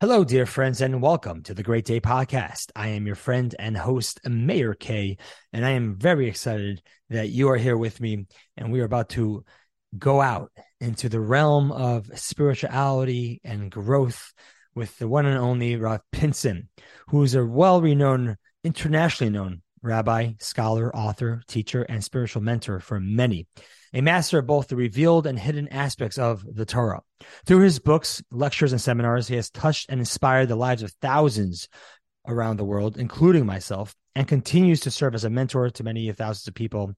Hello, dear friends, and welcome to the Great Day Podcast. I am your friend and host, Meir Kay, and I am very excited that you are here with me. And we are about to go out into the realm of spirituality and growth with the one and only Rav Pinson, who is a well renowned, internationally known rabbi, scholar, author, teacher, and spiritual mentor for many a master of both the revealed and hidden aspects of the Torah. Through his books, lectures, and seminars, he has touched and inspired the lives of thousands around the world, including myself, and continues to serve as a mentor to many thousands of people,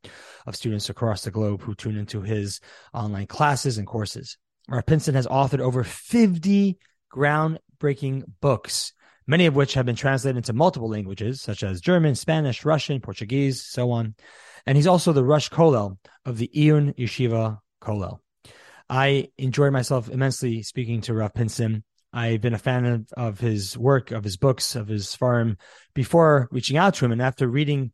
of students across the globe who tune into his online classes and courses. Rav Pinson has authored over 50 groundbreaking books, many of which have been translated into multiple languages, such as German, Spanish, Russian, Portuguese, so on and he's also the Rosh Kollel of the Iyun Yeshiva Kollel. I enjoyed myself immensely speaking to Rav Pinson. I've been a fan of, of his work, of his books, of his farm before reaching out to him. And after reading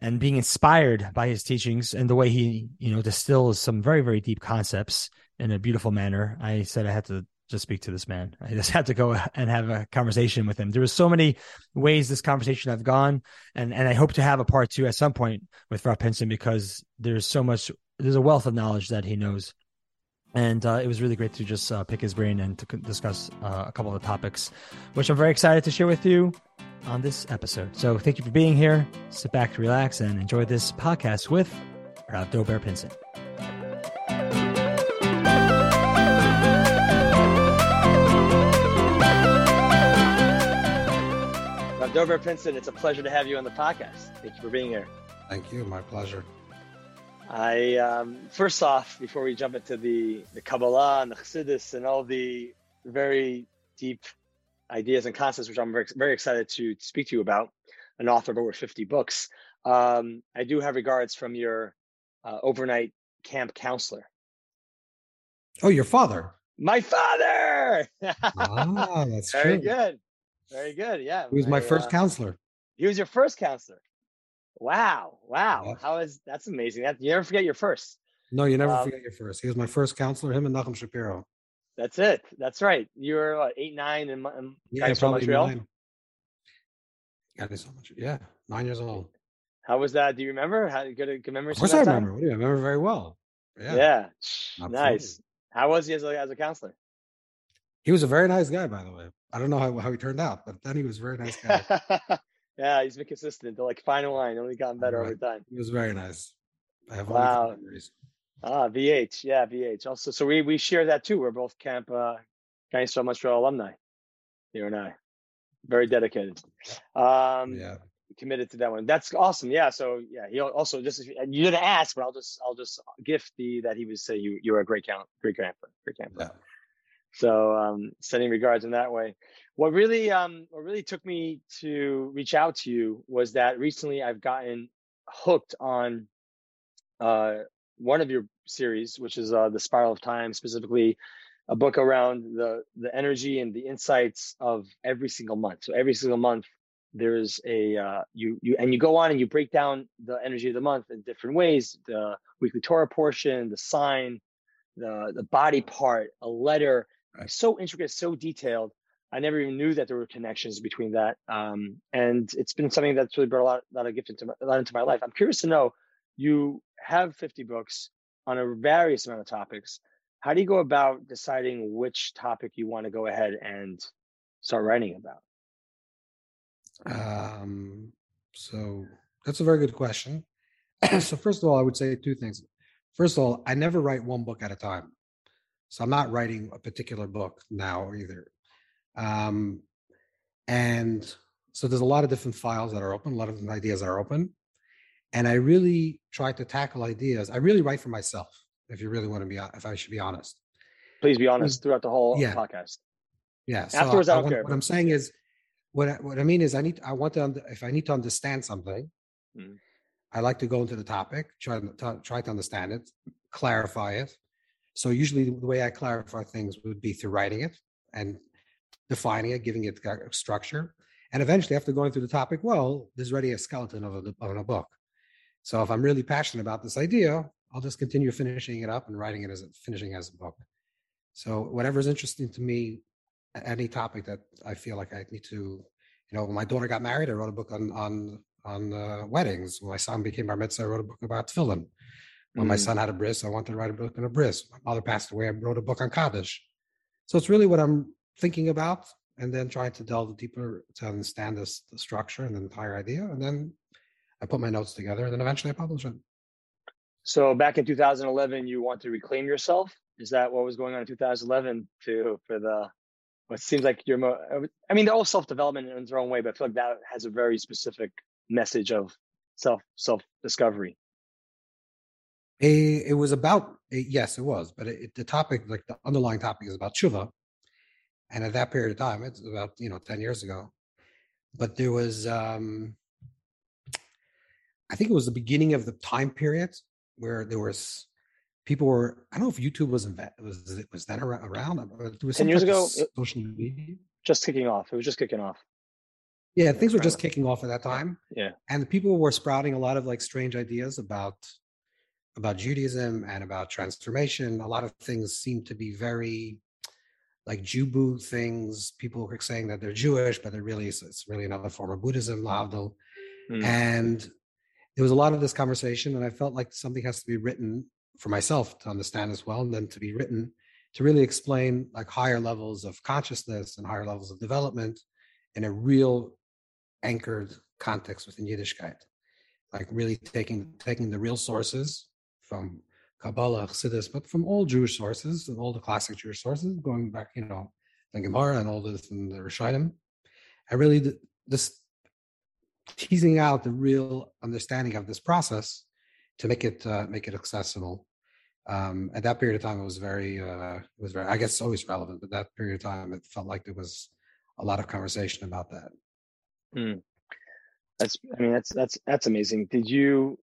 and being inspired by his teachings and the way he, you know, distills some very, very deep concepts in a beautiful manner, I said I had to just speak to this man. I just had to go and have a conversation with him. There was so many ways this conversation have gone, and and I hope to have a part two at some point with Rav Pinson because there's so much. There's a wealth of knowledge that he knows, and uh, it was really great to just uh, pick his brain and to discuss uh, a couple of topics, which I'm very excited to share with you on this episode. So thank you for being here. Sit back, relax, and enjoy this podcast with Rav DovBer Pinson. DovBer Pinson, it's a pleasure to have you on the podcast. Thank you for being here. Thank you. My pleasure. I um, first off, before we jump into the the Kabbalah and the Chassidus and all the very deep ideas and concepts, which I'm very, very excited to speak to you about, an author of over 50 books. Um, I do have regards from your uh, overnight camp counselor. Oh, your father. My father. ah, that's very true. good. Very good. Yeah. He was my first uh, counselor. He was your first counselor. Wow. Wow. How is that's amazing. That you never forget your first. No, you never um, forget your first. He was my first counselor, him and Nachum Shapiro. That's it. That's right. You were what, eight, nine in, in yeah, probably Montreal. Nine. Got so much. Yeah, nine years old. How was that? Do you remember? How good, good memories? Of course, I remember. What do you? I remember very well. Yeah. Yeah. Nice. How was he as a, as a counselor? He was a very nice guy, by the way. I don't know how, how he turned out, but then he was a very nice guy. yeah, he's been consistent. The like fine wine, only gotten better right. over time. He was very nice. I have wow. Ah, VH, yeah, VH. Also, so we we share that too. We're both Camp uh, so much for alumni. You and I, very dedicated. Um, yeah, committed to that one. That's awesome. Yeah. So yeah, he also just you didn't ask, but I'll just I'll just gift the that he would say you you were a great count, great grandpa, great grandpa. Yeah. So um, sending regards in that way. What really um, what really took me to reach out to you was that recently I've gotten hooked on uh, one of your series, which is uh, the Spiral of Time, specifically a book around the the energy and the insights of every single month. So every single month there's a uh, you you and you go on and you break down the energy of the month in different ways. The weekly Torah portion, the sign, the the body part, a letter, Right. So intricate, so detailed. I never even knew that there were connections between that. Um, and it's been something that's really brought a lot, a lot of gift into my, a lot into my life. I'm curious to know, you have 50 books on a various amount of topics. How do you go about deciding which topic you want to go ahead and start writing about? Um, so that's a very good question. so first of all, I would say two things. First of all, I never write one book at a time. So I'm not writing a particular book now either. Um, and so there's a lot of different files that are open, a lot of different ideas that are open. And I really try to tackle ideas. I really write for myself, if you really want to be, if I should be honest. Please be honest throughout the whole yeah. podcast. Yeah. So Afterwards, I, I, don't want, care. What I'm saying is, what I, what I mean is, I need, I want to, if I need to understand something, mm. I like to go into the topic, try to try to understand it, clarify it, so usually the way I clarify things would be through writing it and defining it, giving it structure. And eventually, after going through the topic, well, there's already a skeleton of a, of a book. So if I'm really passionate about this idea, I'll just continue finishing it up and writing it as a, finishing as a book. So whatever is interesting to me any topic that I feel like I need to, you know, when my daughter got married, I wrote a book on on on uh, weddings. When my son became bar mitzvah, I wrote a book about tefillin. When mm. my son had a bris, I wanted to write a book on a bris. My mother passed away, I wrote a book on Kaddish. So it's really what I'm thinking about, and then trying to delve deeper to understand this the structure and the entire idea, and then I put my notes together, and then eventually I publish it. So back in 2011, you want to reclaim yourself. Is that what was going on in 2011 to for the what seems like you're more? I mean, they're all self development in their own way, but I feel like that has a very specific message of self self discovery. It, it was about yes, it was, but it, the topic, like the underlying topic, is about tshuva, and at that period of time, it's about you know ten years ago. But there was, um I think it was the beginning of the time period where there was people were. I don't know if YouTube was inve- was it was then around. Was ten years ago, social media just kicking off. It was just kicking off. Yeah, things were just kicking off at that time. Yeah, and people were sprouting a lot of like strange ideas about about Judaism and about transformation. A lot of things seem to be very like Jubu things. People were saying that they're Jewish, but they're really it's really another form of Buddhism, Lavdil. Mm. And there was a lot of this conversation, and I felt like something has to be written for myself to understand as well, and then to be written to really explain like higher levels of consciousness and higher levels of development in a real anchored context within Yiddishkeit, like really taking taking the real sources from Kabbalah, Chassidus, but from all Jewish sources all the classic Jewish sources, going back, you know, the Gemara and all this and the Rishonim. And really this teasing out the real understanding of this process to make it uh, make it accessible. Um, at that period of time, it was very uh, it was very. I guess it's always relevant, but that period of time, it felt like there was a lot of conversation about that. Mm. That's. I mean, that's that's that's amazing. Did you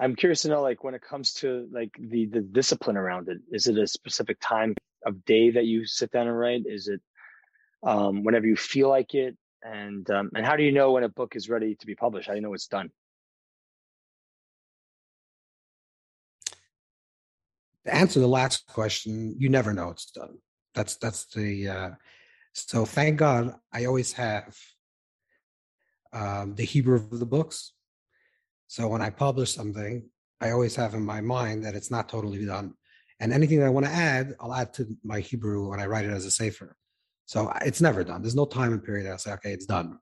I'm curious to know, like, when it comes to like the the discipline around it, is it a specific time of day that you sit down and write? Is it um, whenever you feel like it? And um, and how do you know when a book is ready to be published? How do you know it's done? To answer the last question, you never know it's done. That's that's the uh, so thank God I always have um, the Hebrew of the books so when I publish something, I always have in my mind that it's not totally done. And anything that I want to add, I'll add to my Hebrew when I write it as a sefer. So it's never done. There's no time and period. I'll say, okay, it's done.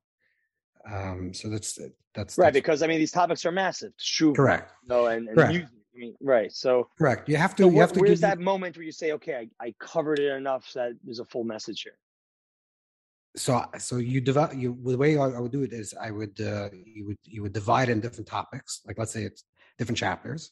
Um, so that's that's right that's, because I mean these topics are massive. True. Correct. No, and, and correct. Music, I mean, right. So correct. You have to. So you have to. Where's that moment where you say, okay, I, I covered it enough so that there's a full message here? So so you divide you the way I, I, would do it is I would uh, you would you would divide in different topics like let's say it's different chapters.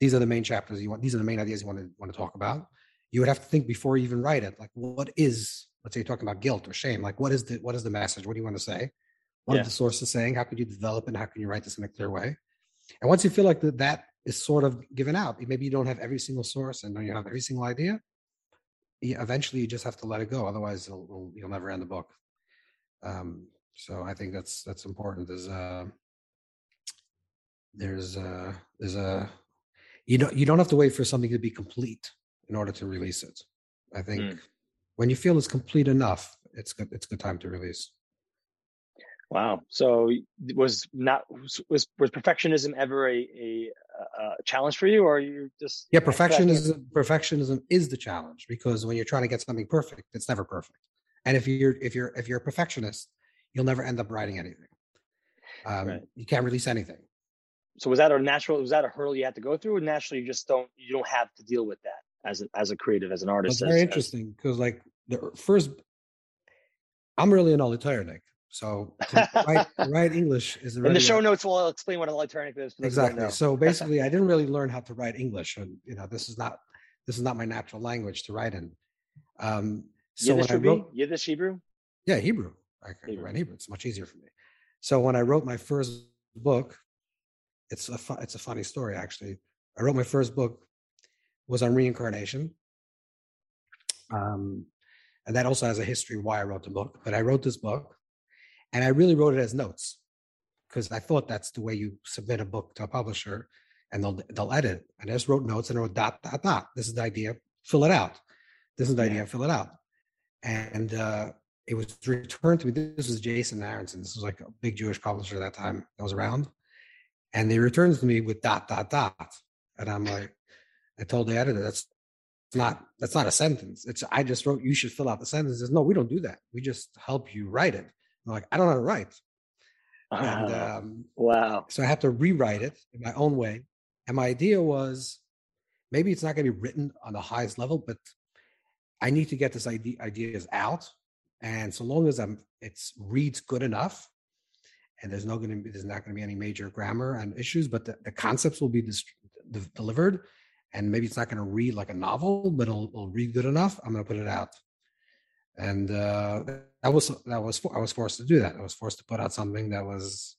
These are the main chapters you want. These are the main ideas you want to want to talk about. You would have to think before you even write it. Like, what is let's say you're talking about guilt or shame. Like, what is the what is the message? What do you want to say? What yeah. are the sources saying? How could you develop and how can you write this in a clear way? And once you feel like that that is sort of given out, maybe you don't have every single source and you have every single idea eventually you just have to let it go. Otherwise, you'll, you'll never end the book. Um, so I think that's that's important. There's a there's a there's a you don't you don't have to wait for something to be complete in order to release it. I think mm. when you feel it's complete enough, it's good. It's good time to release. Wow. So was not was was perfectionism ever a, a, a challenge for you, or you just yeah? Perfectionism perfectionism is the challenge because when you're trying to get something perfect, it's never perfect. And if you're if you're if you're a perfectionist, you'll never end up writing anything. Um, right. You can't release anything. So was that a natural? Was that a hurdle you had to go through, or naturally you just don't you don't have to deal with that as a, as a creative as an artist? It's very interesting because like the first, I'm really an alternative. So write, write English is in the show notes. We'll explain what an alternative is. Exactly. So basically, I didn't really learn how to write English, and you know, this is not this is not my natural language to write in. Um, so Yiddish when I wrote, Yiddish Hebrew. Yeah, Hebrew. I can Hebrew. write Hebrew. It's much easier for me. So when I wrote my first book, it's a fu- it's a funny story actually. I wrote my first book was on reincarnation. Um, and that also has a history why I wrote the book. But I wrote this book and I really wrote it as notes because I thought that's the way you submit a book to a publisher and they'll they'll edit. And I just wrote notes and I wrote dot dot dot. This is the idea. Fill it out. This is the idea. Fill it out. and uh, it was returned to me. This was Jason Aronson. This was like a big Jewish publisher at that time that was around, and they returned to me with dot dot dot, and I'm like, I told the editor that's not that's not a sentence. It's I just wrote you should fill out the sentences. No, we don't do that. We just help you write it. I'm like I don't know how to write. And um, wow. So I had to rewrite it in my own way. And my idea was maybe it's not going to be written on the highest level, but I need to get this idea ideas out. And so long as I'm it's reads good enough, and there's no going to be there's not going to be any major grammar and issues, but the, the concepts will be dis- delivered and maybe it's not going to read like a novel, but it'll, it'll, read good enough. I'm going to put it out, and uh, that was that was I was forced to do that. I was forced to put out something that was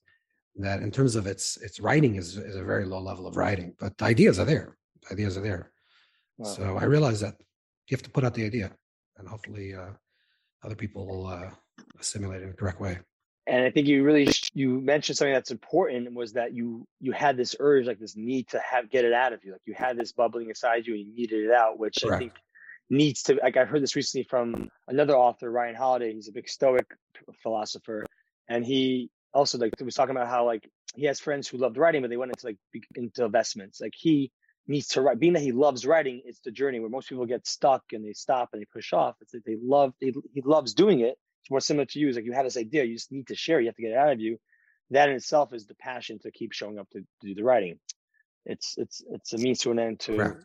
that in terms of its its writing is is a very low level of writing, but the ideas are there. The ideas are there. Wow. So I realized that you have to put out the idea, and hopefully uh, other people will uh, assimilate it in the correct way and I think you really you mentioned something that's important was that you you had this urge, like this need to have get it out of you, like you had this bubbling inside you and you needed it out, which Correct. I think needs to. Like I heard this recently from another author, Ryan Holiday. He's a big Stoic philosopher, and he also like was talking about how like he has friends who loved writing, but they went into like into investments. Like he needs to write, being that he loves writing, it's the journey where most people get stuck and they stop and they push off. It's like they love, they, he loves doing it it's more similar to you. Like you had this idea, you just need to share. You have to get it out of you. That in itself is the passion to keep showing up to, to do the writing. It's it's it's a means to an end to. Correct.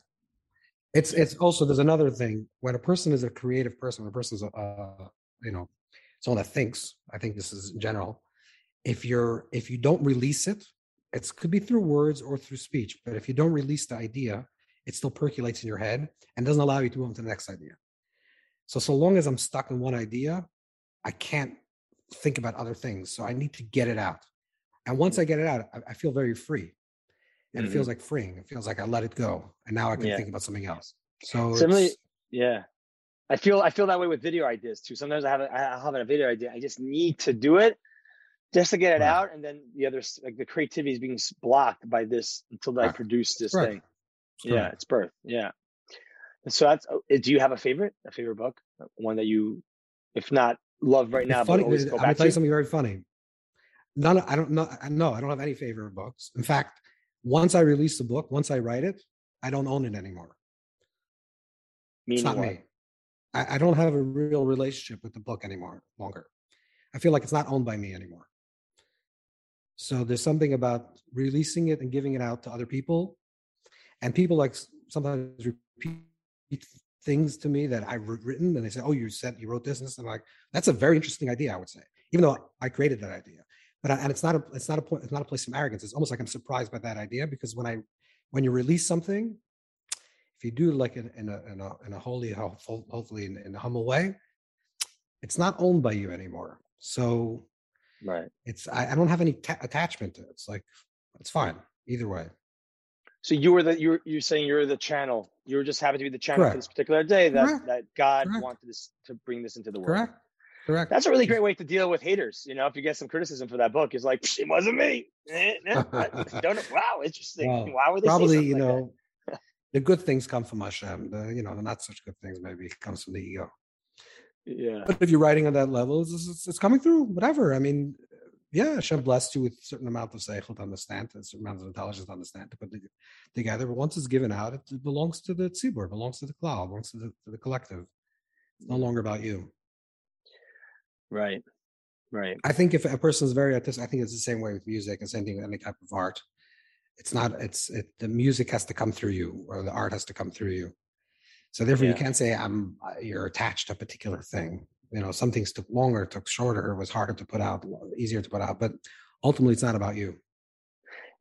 It's it's also there's another thing when a person is a creative person, when a person is a uh, you know someone that thinks. I think this is in general. If you're if you don't release it, it could be through words or through speech. But if you don't release the idea, it still percolates in your head and doesn't allow you to move on to the next idea. So so long as I'm stuck in one idea, I can't think about other things. So I need to get it out. And once I get it out, I, I feel very free. And mm-hmm. it feels like freeing. It feels like I let it go. And now I can yeah. think about something else. So similarly, yeah. I feel I feel that way with video ideas too. Sometimes I have a, I have a video idea. I just need to do it just to get it right. out, and then the other like the creativity is being blocked by this until right. I produce this right. thing. Yeah, it's birth. Yeah. so that's. Oh, do you have a favorite? A favorite book? One that you, if not love right now. Funny, I'm going to tell you something very funny. None, I don't know. No, I don't have any favorite books. In fact, once I release the book, once I write it, I don't own it anymore. Meaning it's not what? me. I, I don't have a real relationship with the book anymore. Longer, I feel like it's not owned by me anymore. So there's something about releasing it and giving it out to other people, and people like sometimes repeat things to me that I've written, and they say, "Oh, you said you wrote this," and this. I'm like, "That's a very interesting idea." I would say, even though I created that idea, but I, and it's not a it's not a point it's not a place of arrogance. It's almost like I'm surprised by that idea because when I when you release something, if you do like in, in a in a in a holy hopefully in, in a humble way, it's not owned by you anymore. So, right, it's I, I don't have any attachment to it. It's like it's fine either way. So you were the you're you're saying you're the channel. You were just happy to be the channel Correct. for this particular day that Correct. that God Correct. wanted this to bring this into the world. Correct. Correct. That's a really great way to deal with haters. You know, if you get some criticism for that book, it's like it wasn't me. Eh, don't wow, interesting. Well, Why would they probably you like know the good things come from Hashem. The you know the not such good things maybe comes from the ego. Yeah. But if you're writing on that level, it's, it's, it's coming through. Whatever. I mean, yeah, Hashem blessed you with a certain amount of seichel to understand, a certain amount of intelligence to understand, to put it together. But once it's given out, it belongs to the tzibur, belongs to the cloud, belongs to the, to the collective. It's no mm. longer about you. Right, right. I think if a person is very artistic, I think it's the same way with music and same thing with any type of art. It's not. It's it, the music has to come through you, or the art has to come through you. So therefore, yeah. you can't say I'm. You're attached to a particular thing you know some things took longer took shorter was harder to put out easier to put out but ultimately it's not about you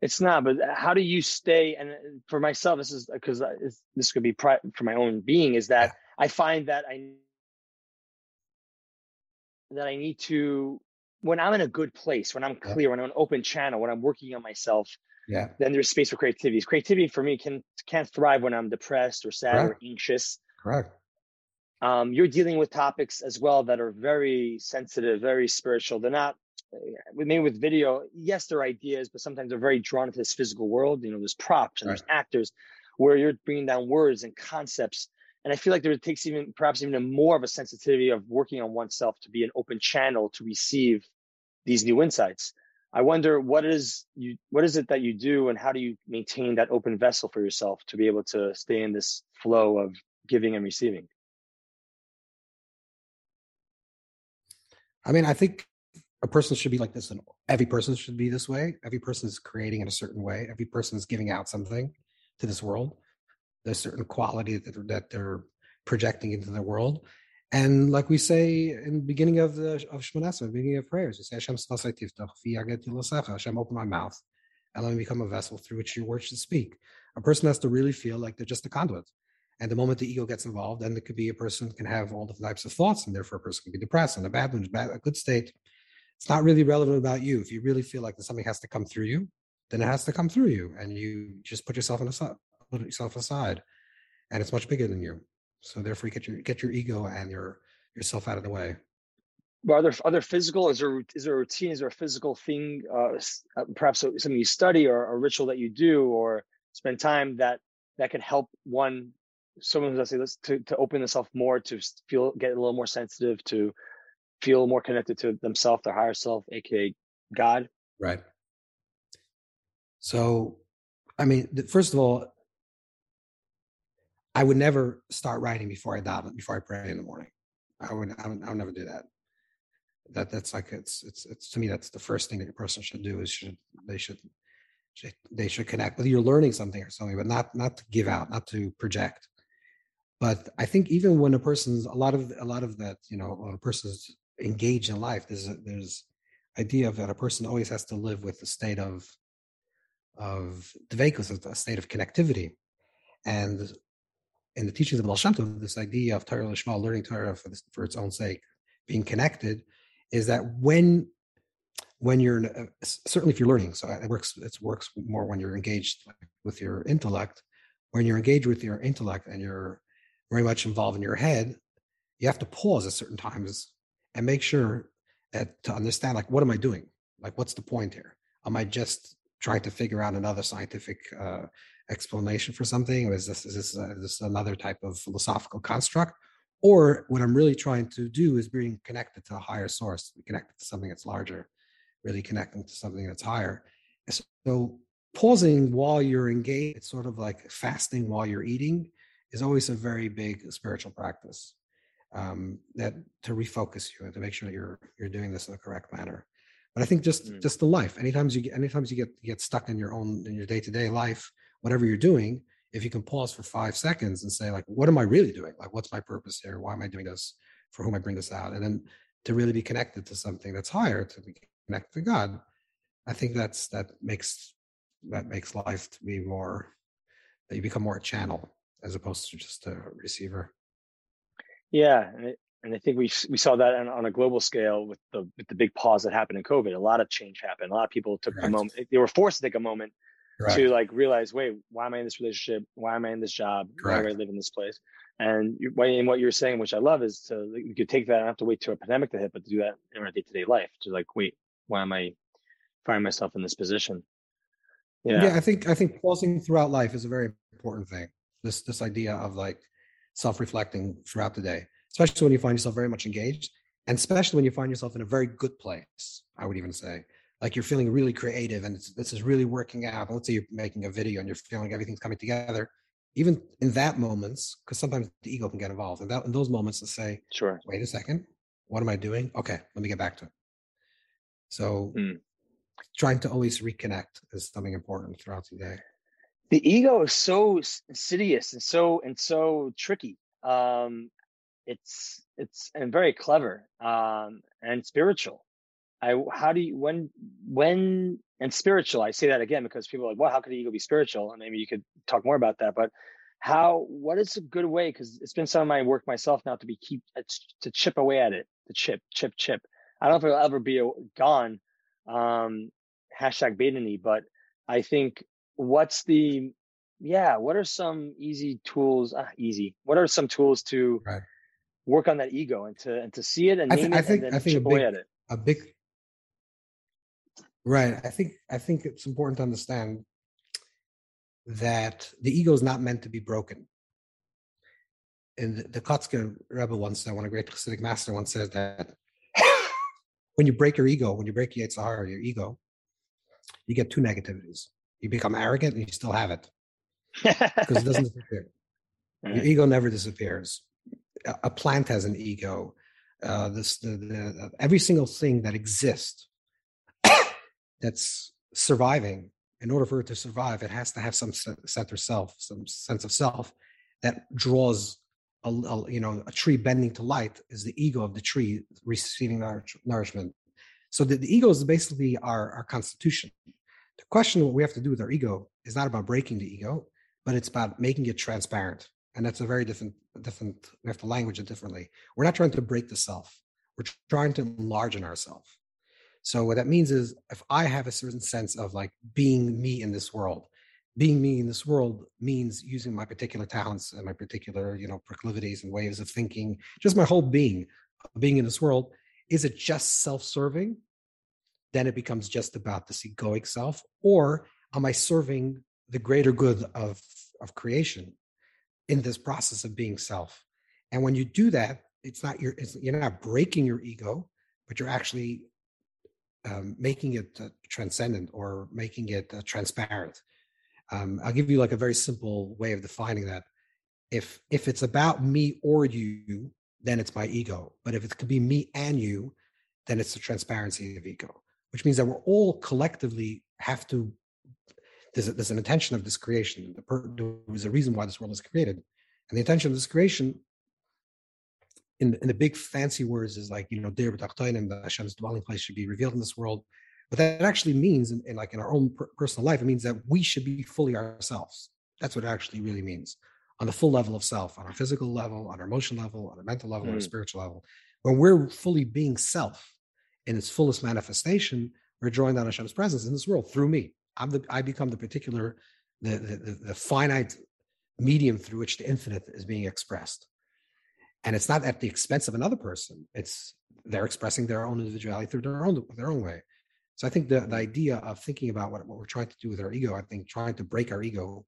it's not but how do you stay and uh, for myself this is because uh, this could be pri- for my own being is that yeah. i find that i that i need to when i'm in a good place when i'm clear yeah. when i'm an open channel when i'm working on myself yeah then there's space for creativity creativity for me can can't thrive when i'm depressed or sad Correct. or anxious Correct um, you're dealing with topics as well that are very sensitive, very spiritual. They're not, maybe with video, yes, they're ideas, but sometimes they're very drawn into this physical world. You know, there's props and right. there's actors where you're bringing down words and concepts. And I feel like there takes even perhaps even a more of a sensitivity of working on oneself to be an open channel to receive these new insights. I wonder what is you what is it that you do and how do you maintain that open vessel for yourself to be able to stay in this flow of giving and receiving? I mean, I think a person should be like this and every person should be this way. Every person is creating in a certain way. Every person is giving out something to this world. There's certain quality that, that they're projecting into the world. And like we say in the beginning of the of Shmoneh beginning of prayers, we say Hashem open my mouth and let me become a vessel through which your words should speak. A person has to really feel like they're just a conduit. And the moment the ego gets involved, then it could be a person can have all different types of thoughts, and therefore a person can be depressed and a bad bad, a good state. It's not really relevant about you. If you really feel like that something has to come through you, then it has to come through you, and you just put yourself in a put yourself aside, and it's much bigger than you. So therefore, you get your get your ego and your yourself out of the way. Well, are there other physical? Is there is there a routine? Is there a physical thing? Uh, uh perhaps something you study or a ritual that you do or spend time that that can help one someone who's say to to open themselves more to feel get a little more sensitive to feel more connected to themselves, their higher self, aka God. Right. So, I mean, first of all, I would never start writing before I daven, before I pray in the morning. I would, I would, I would never do that. That that's like it's it's it's to me that's the first thing that a person should do is should they should they should connect whether you're learning something or something, but not not to give out, not to project. But I think even when a person's a lot of a lot of that you know when a person's engaged in life, there's a, there's idea of that a person always has to live with a state of of the dvekus, a state of connectivity, and in the teachings of Baal Shem Tov, this idea of Torah Lishma, learning Torah for, this, for its own sake, being connected, is that when when you're uh, certainly if you're learning, so it works it works more when you're engaged with your intellect. When you're engaged with your intellect and you're very much involved in your head, you have to pause at certain times and make sure that to understand like what am I doing? Like what's the point here? Am I just trying to figure out another scientific uh, explanation for something? Or is this, is this, uh, is this another type of philosophical construct? Or what I'm really trying to do is being connected to a higher source, connected to something that's larger, really connecting to something that's higher. So pausing while you're engaged, it's sort of like fasting while you're eating, is always a very big spiritual practice. Um, that to refocus you and to make sure that you're you're doing this in the correct manner. But I think just mm. just the life. Anytime you get anytime you get get stuck in your own in your day to day life, whatever you're doing, if you can pause for five seconds and say like, what am I really doing? Like, what's my purpose here? Why am I doing this? For whom I bring this out? And then to really be connected to something that's higher, to be connected to God. I think that's that makes that makes life to be more that you become more a channel as opposed to just a receiver. Yeah, and, it, and I think we we saw that on, on, a global scale with the with the big pause that happened in COVID. A lot of change happened. A lot of people took Correct. a moment. They were forced to take a moment Correct. to like realize, wait, why am I in this relationship? Why am I in this job? Correct. Why do I live in this place? And you, and what you're saying, which I love, is to you could take that. I don't have to wait to a pandemic to hit, but to do that in our day to day life. To like, wait, why am I finding myself in this position? Yeah. yeah, I think I think pausing throughout life is a very important thing. This this idea of like self reflecting throughout the day, especially when you find yourself very much engaged, and especially when you find yourself in a very good place. I would even say like you're feeling really creative and this is really working out. Let's say you're making a video and you're feeling everything's coming together. Even in that moments, because sometimes the ego can get involved. In that in those moments to say, sure, wait a second, what am I doing? Okay, let me get back to it. So mm. trying to always reconnect is something important throughout the day. The ego is so insidious and so and so tricky. Um, it's it's and very clever um, and spiritual I how do you when when and spiritual? I say that again because people are like, well, how could the ego be spiritual? And maybe you could talk more about that. But how? What is a good way? Because it's been some of my work myself now to be keep uh, to chip away at it, to chip, chip, chip. I don't know if it'll ever be a, gone. Um, hashtag Bethany, but I think what's the yeah? What are some easy tools? Ah, easy. What are some tools to right. work on that ego and to and to see it and name I, th- it I think, and then I think chip big, away at it? A big Right. I think I think it's important to understand that the ego is not meant to be broken. and the, the Kotzker Rebbe once, one a great Hasidic master once said that when you break your ego, when you break your Sahara, your ego, you get two negativities. You become arrogant and you still have it because it doesn't disappear. Your ego never disappears. A, a plant has an ego. Uh, this the, the, every single thing that exists that's surviving. In order for it to survive, it has to have some center self, some sense of self that draws a, a, you know a tree bending to light is the ego of the tree receiving nourishment. So the, the ego is basically our, our constitution. The question what we have to do with our ego is not about breaking the ego but it's about making it transparent and that's a very different different we have to language it differently. We're not trying to break the self. We're trying to enlarge in ourselves so what that means is if i have a certain sense of like being me in this world being me in this world means using my particular talents and my particular you know proclivities and ways of thinking just my whole being being in this world is it just self-serving? Then it becomes just about this egoic self or am i serving the greater good of of creation in this process of being self? And when you do that it's not your it's, you're not breaking your ego but you're actually um, making it uh, transcendent or making it uh, transparent um, I'll give you like a very simple way of defining that. If if it's about me or you, then it's my ego. But if it could be me and you, then it's the transparency of ego, which means that we're all collectively have to. There's, a, there's an intention of this creation. the There was a reason why this world is created, and the intention of this creation, in in the big fancy words, is like you know, Deir and the Hashem's dwelling place should be revealed in this world but that actually means, in, in like in our own per- personal life, it means that we should be fully ourselves. That's what it actually really means on the full level of self, on our physical level, on our emotional level, on our mental level, mm. on our spiritual level. When we're fully being self in its fullest manifestation, we're drawing down Hashem's presence in this world through me. I'm the I become the particular, the, the, the finite medium through which the infinite is being expressed. And it's not at the expense of another person. It's they're expressing their own individuality through their own their own way. So I think the, the idea of thinking about what, what we're trying to do with our ego, I think trying to break our ego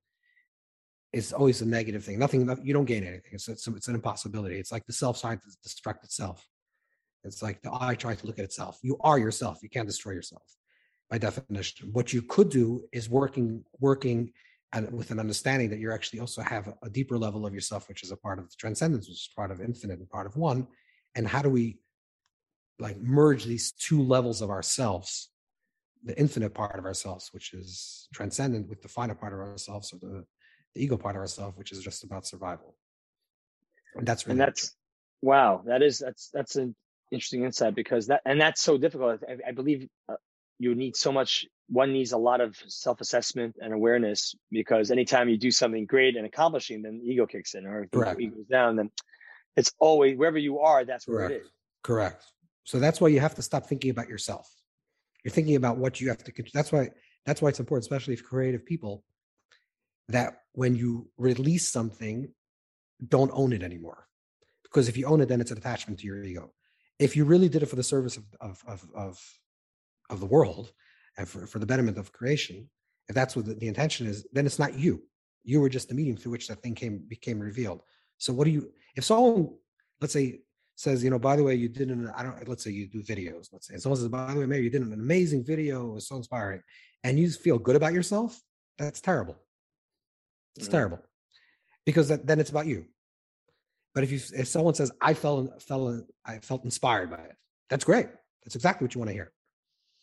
is always a negative thing. Nothing, you don't gain anything. It's, it's, it's an impossibility. It's like the self trying to destruct itself. It's like the eye trying to look at itself. You are yourself. You can't destroy yourself by definition. What you could do is working, working and with an understanding that you actually also have a deeper level of yourself, which is a part of the transcendence, which is part of infinite and part of one. And how do we like merge these two levels of ourselves the infinite part of ourselves, which is transcendent, with the final part of ourselves, or the, the ego part of ourselves, which is just about survival. And that's really and that's wow. That is that's that's an interesting insight because that and that's so difficult. I, I believe uh, you need so much. One needs a lot of self assessment and awareness because anytime you do something great and accomplishing, then ego kicks in, or if the ego goes down, then it's always wherever you are. That's where Correct. it is. Correct. So that's why you have to stop thinking about yourself you're thinking about what you have to that's why that's why it's important especially for creative people that when you release something don't own it anymore because if you own it then it's an attachment to your ego if you really did it for the service of of of of, of the world and for, for the betterment of creation if that's what the, intention is then it's not you you were just the medium through which that thing came became revealed so what do you if someone let's say says, you know, by the way, you did an, I don't, let's say you do videos, let's say, and someone says, by the way, Mary, you did an amazing video, it was so inspiring, and you feel good about yourself, that's terrible. It's mm-hmm. terrible because that, then it's about you. But if you, if someone says, I felt, felt, I felt inspired by it, that's great. That's exactly what you want to hear.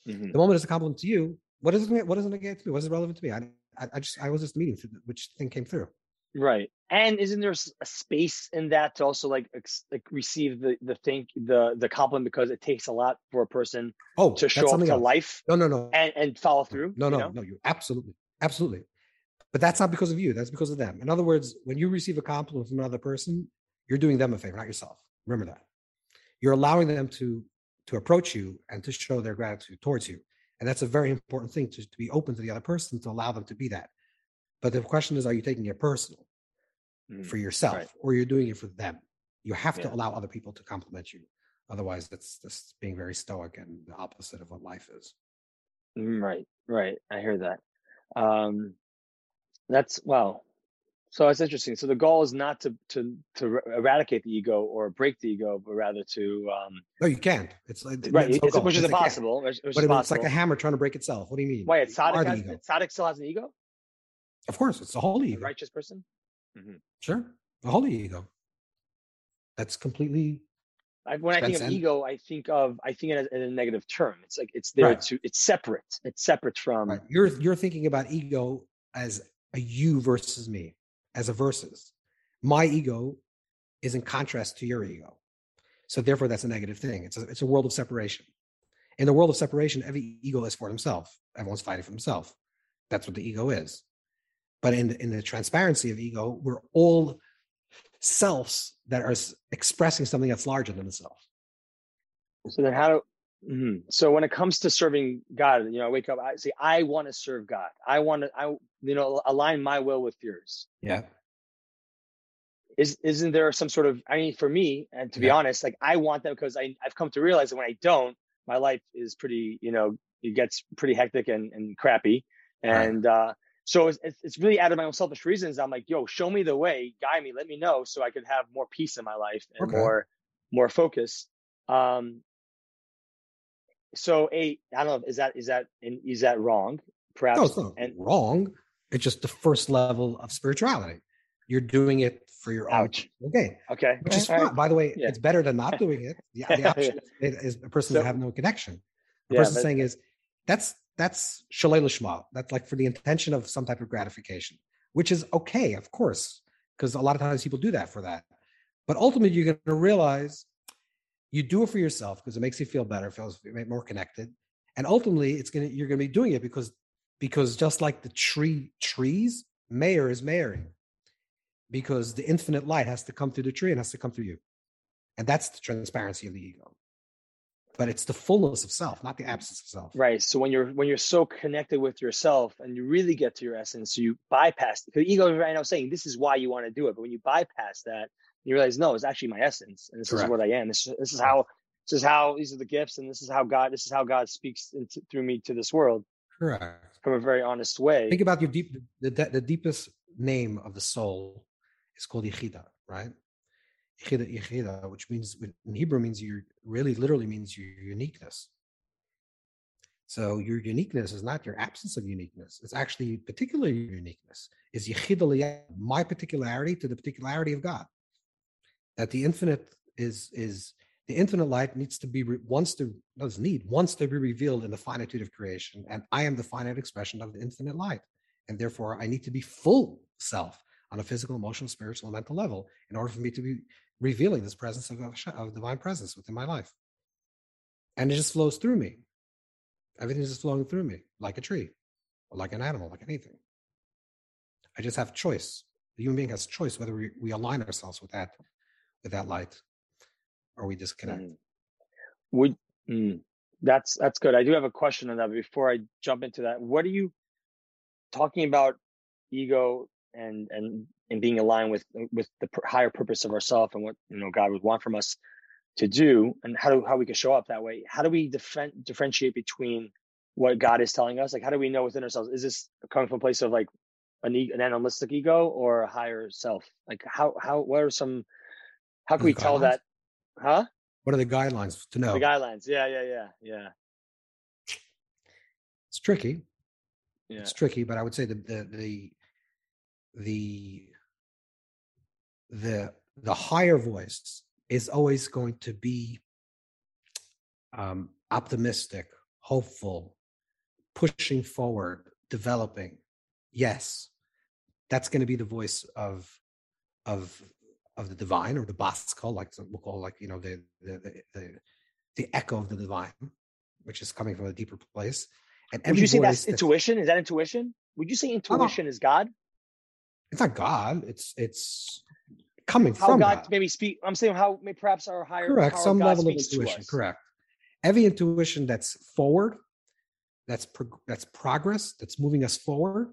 Mm-hmm. The moment it's a compliment to you, what is it, what does it get to me? What is it relevant to me? I, I, I just, I was just meeting which thing came through. Right. And isn't there a space in that to also like like receive the the thing the the compliment because it takes a lot for a person oh to show up to else. life no no no and, and follow through no no you know? no you absolutely absolutely but that's not because of you that's because of them in other words when you receive a compliment from another person you're doing them a favor not yourself remember that you're allowing them to to approach you and to show their gratitude towards you and that's a very important thing to, to be open to the other person to allow them to be that but the question is, are you taking it personal mm, for yourself right. or you're doing it for them? You have yeah. to allow other people to compliment you. Otherwise, that's just being very stoic and the opposite of what life is. Mm, right, right. I hear that. Um, that's well, So it's interesting. So the goal is not to to to eradicate the ego or break the ego, but rather to. Um, no, you can't. It's like right, it's, which is impossible. Which, which but is it's like a hammer trying to break itself. What do you mean? Wait, Tzaddik, has, Tzaddik still has an ego. Of course, it's a holy ego. A righteous person. Mm-hmm. Sure, a holy ego. That's completely. I, when I think of ego, I think of I think it in a negative term. It's like it's there right. to it's separate. It's separate from. Right. You're you're thinking about ego as a you versus me as a versus. My ego is in contrast to your ego. So therefore, that's a negative thing. It's a, it's a world of separation. In the world of separation, every ego is for himself. Everyone's fighting for himself. That's what the ego is. But in the, in the transparency of ego, we're all selves that are expressing something that's larger than the self. So then, how do Mm-hmm. So when it comes to serving God, you know, I wake up, I say, I want to serve God. I want to, I, you know, align my will with yours. Yeah. Is isn't there some sort of? I mean, for me, and to yeah. be honest, like I want that because I I've come to realize that when I don't, my life is pretty, you know, it gets pretty hectic and and crappy, and right. uh, so it's it's really out of my own selfish reasons. I'm like, yo, show me the way, guide me, let me know, so I could have more peace in my life and okay. more more focus. Um, so a I don't know is that is that is that wrong? Perhaps no, it's not and, wrong. It's just the first level of spirituality. You're doing it for your ouch. own okay. Okay. Which is fine. Right. By the way, yeah. it's better than not doing it. The, the option yeah. is a person so, have no connection. The yeah, person but, saying is that's that's shelo lishma. That's like for the intention of some type of gratification, which is okay, of course, because a lot of times people do that for that. But ultimately, you're going to realize you do it for yourself because it makes you feel better, feels more connected, and ultimately, it's gonna you're gonna be doing it because because just like the tree trees, Meir is Meiring, because the infinite light has to come through the tree and has to come through you, and that's the transparency of the ego. But it's the fullness of self, not the absence of self. Right. So when you're when you're so connected with yourself and you really get to your essence, you bypass the ego right now saying this is why you want to do it. But when you bypass that, you realize no, it's actually my essence, and this Correct. is what I am. This, this is how this is how these are the gifts, and this is how God this is how God speaks into, through me to this world. Correct. From a very honest way. Think about your deep the, the, the deepest name of the soul is called Yechida, right? Yechida, Yechida, which means in Hebrew means you really literally means your uniqueness. So your uniqueness is not your absence of uniqueness. It's actually particular uniqueness. Is Yechida my particularity to the particularity of God that the infinite is is the infinite light needs to be wants to does need wants to be revealed in the finitude of creation and i am the finite expression of the infinite light and therefore i need to be full self on a physical emotional spiritual and mental level in order for me to be revealing this presence of, of divine presence within my life. And it just flows through me. Everything is just flowing through me like a tree or like an animal like anything. I just have choice. The human being has choice whether we, we align ourselves with that that light or we disconnect. Mm. would mm, that's that's good. I do have a question on that before i jump into that what are you talking about ego and and and being aligned with with the higher purpose of ourself and what you know god would want from us to do and how do how we can show up that way? How do we different differentiate between what god is telling us? Like how do we know within ourselves? Is this coming from a place of like an, an animalistic ego or a higher self? Like how how what are some how can we tell that? Huh? What are the guidelines to know? The guidelines. Yeah, yeah, yeah, yeah. It's tricky. Yeah. It's tricky, but I would say the the the the the, the higher voice is always going to be um, optimistic, hopeful, pushing forward, developing. Yes, that's going to be the voice of of of the divine or the call, like we'll call like you know the the the, the, echo of the divine, which is coming from a deeper place. And would you say that's that, intuition? Is that intuition? Would you say intuition is God? It's not God. It's it's coming how from God, God. maybe speak. I'm saying how maybe perhaps our higher correct some level of intuition. Correct. Every intuition that's forward, that's pro- that's progress, that's moving us forward,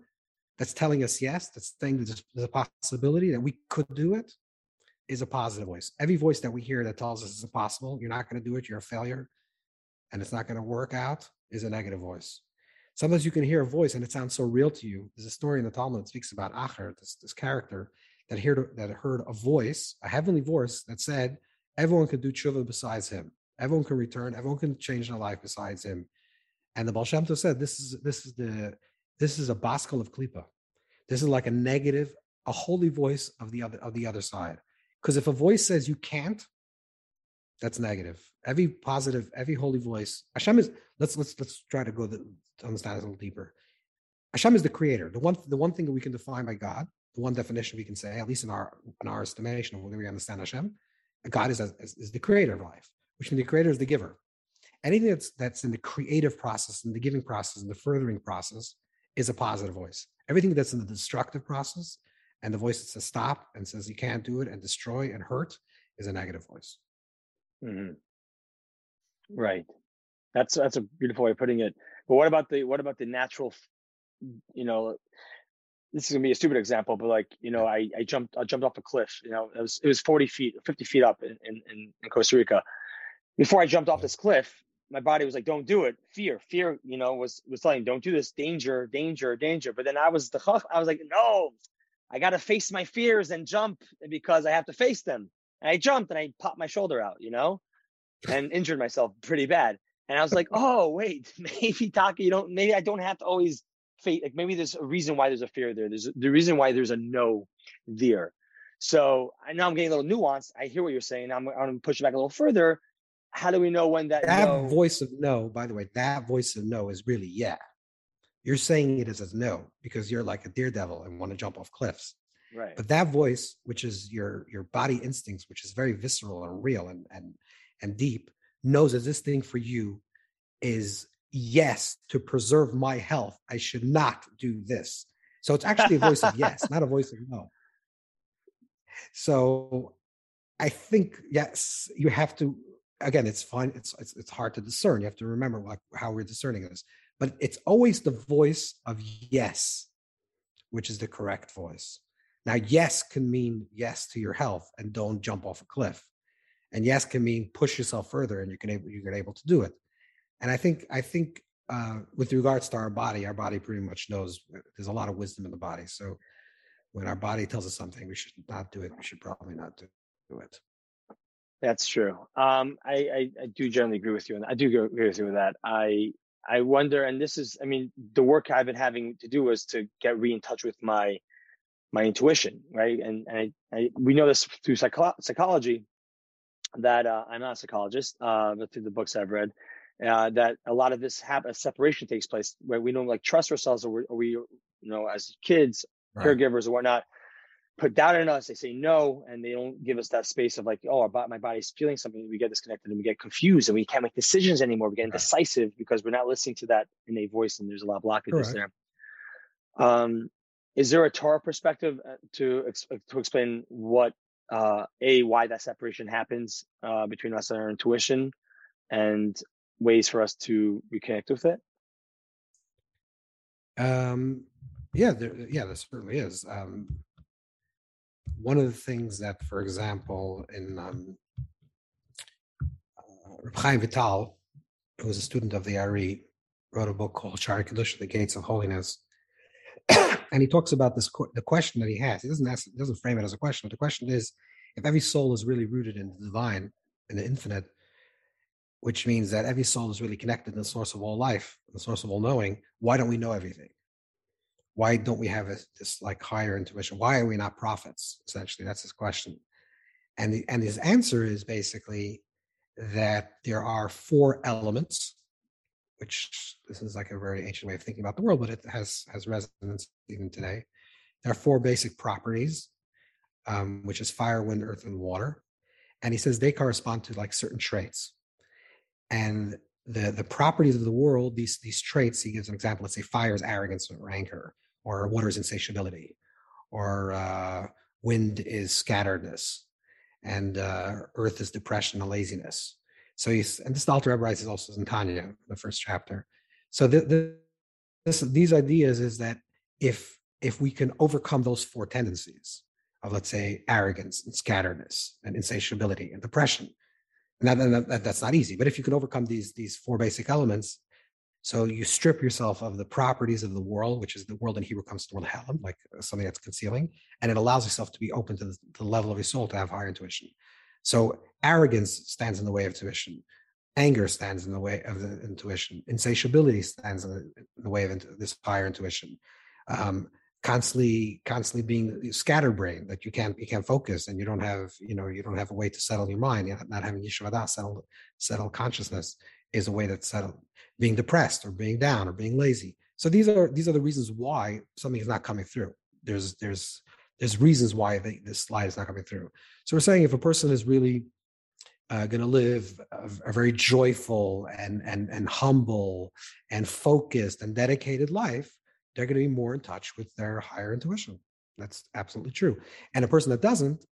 that's telling us yes, that's saying there's a possibility that we could do it is a positive voice. Every voice that we hear that tells us it's impossible, you're not going to do it, you're a failure, and it's not going to work out, is a negative voice. Sometimes you can hear a voice and it sounds so real to you. There's a story in the Talmud that speaks about Acher, this, this character that heard that heard a voice, a heavenly voice that said, "Everyone can do tshuva besides him. Everyone can return. Everyone can change their life besides him." And the Baal Shem Tov said, "This is this is the this is a bas kol of klipa. This is like a negative, a holy voice of the other of the other side. Because if a voice says you can't, that's negative. Every positive, every holy voice. Hashem is. Let's let's let's try to go the, to understand this a little deeper. Hashem is the creator. The one the one thing that we can define by God, the one definition we can say, at least in our in our estimation whether we understand Hashem, God is, is, is the creator of life, which means the creator is the giver. Anything that's that's in the creative process, in the giving process, in the furthering process, is a positive voice. Everything that's in the destructive process and the voice that says stop and says you can't do it and destroy and hurt is a negative voice. Mm-hmm. Right. That's that's a beautiful way of putting it. But what about the what about the natural? You know, this is gonna be a stupid example, but like you know, I I jumped I jumped off a cliff. You know, it was it was forty feet, fifty feet up in in, in Costa Rica. Before I jumped off this cliff, my body was like, "Don't do it." Fear, fear, you know, was was telling, "Don't do this." Danger, danger, danger. But then I was the I was like, "No, I got to face my fears and jump because I have to face them." And I jumped and I popped my shoulder out, you know, and injured myself pretty bad. And I was like, "Oh, wait, maybe Taka, you don't. Maybe I don't have to always face. Like maybe there's a reason why there's a fear there. There's the reason why there's a no there." So I know I'm getting a little nuanced. I hear what you're saying. I'm, I'm going to push it back a little further how do we know when that that no... voice of no by the way that voice of no is really yeah you're saying it as a no because you're like a daredevil and want to jump off cliffs right but that voice which is your your body instincts which is very visceral and real and and and deep knows that this thing for you is yes to preserve my health i should not do this so it's actually a voice of yes not a voice of no so i think yes you have to again, it's fine. It's, it's it's hard to discern. You have to remember how we're discerning this, but it's always the voice of yes, which is the correct voice. Now, yes can mean yes to your health and don't jump off a cliff, and yes can mean push yourself further and you can able you're able to do it. And I think I think uh, with regards to our body, our body pretty much knows uh, there's a lot of wisdom in the body. So when our body tells us something, we should not do it. We should probably not do it. That's true. Um, I, I, I do generally agree with you, and I do agree with you with that. I I wonder, and this is, I mean, the work I've been having to do is to get re in touch with my my intuition, right? And and I, I we know this through psycho- psychology that uh, I'm not a psychologist, uh, but through the books I've read, uh, that a lot of this a separation takes place where we don't like trust ourselves, or we, or we you know, as kids, right. caregivers or whatnot, put doubt in us. They say no, and they don't give us that space of like, oh, our, my body's feeling something. We get disconnected and we get confused and we can't make decisions anymore. We get indecisive because we're not listening to that innate voice, and there's a lot of blockages Correct. there. Um, is there a Torah perspective uh, to uh, to explain what uh, a why that separation happens uh, between us and our intuition, and ways for us to reconnect with it? Um, yeah, there, yeah, there certainly is. Um, one of the things that, for example, in um, uh, Chaim Vital, who was a student of the Ari, wrote a book called Shari The Gates of Holiness. and he talks about this the question that he has. He doesn't ask, he doesn't frame it as a question. But the question is, if every soul is really rooted in the divine, in the infinite, which means that every soul is really connected to the source of all life, the source of all knowing, why don't we know everything? Why don't we have a, this like higher intuition? Why are we not prophets? Essentially, that's his question. And the, and his answer is basically that there are four elements, which this is like a very ancient way of thinking about the world, but it has has resonance even today. There are four basic properties, um, which is fire, wind, earth, and water. And he says they correspond to like certain traits. And the the properties of the world, these these traits, he gives an example. Let's say fire is arrogance or anger or water is insatiability, or uh, wind is scatteredness, and uh, earth is depression and laziness. So he's, and this Alter writes is also in Tanya, the first chapter. So the, the, this, these ideas is that if if we can overcome those four tendencies of let's say arrogance and scatteredness and insatiability and depression, and that, that, that's not easy. But if you can overcome these these four basic elements, So you strip yourself of the properties of the world, which is the world in Hebrew comes to the word helam, like uh, something that's concealing, and it allows yourself to be open to the, the level of your soul to have higher intuition. So arrogance stands in the way of intuition. Anger stands in the way of the intuition. Insatiability stands in the, way of this higher intuition. Um, constantly, constantly being scatterbrained, that you can't you can't focus, and you don't have you know you don't have a way to settle your mind. You're not having yeshivada, settle settle consciousness is a way that's settled being depressed or being down or being lazy. So these are these are the reasons why something is not coming through. There's there's there's reasons why they, this slide is not coming through. So we're saying if a person is really uh, going to live a, a, very joyful and and and humble and focused and dedicated life, they're going to be more in touch with their higher intuition. That's absolutely true. And a person that doesn't,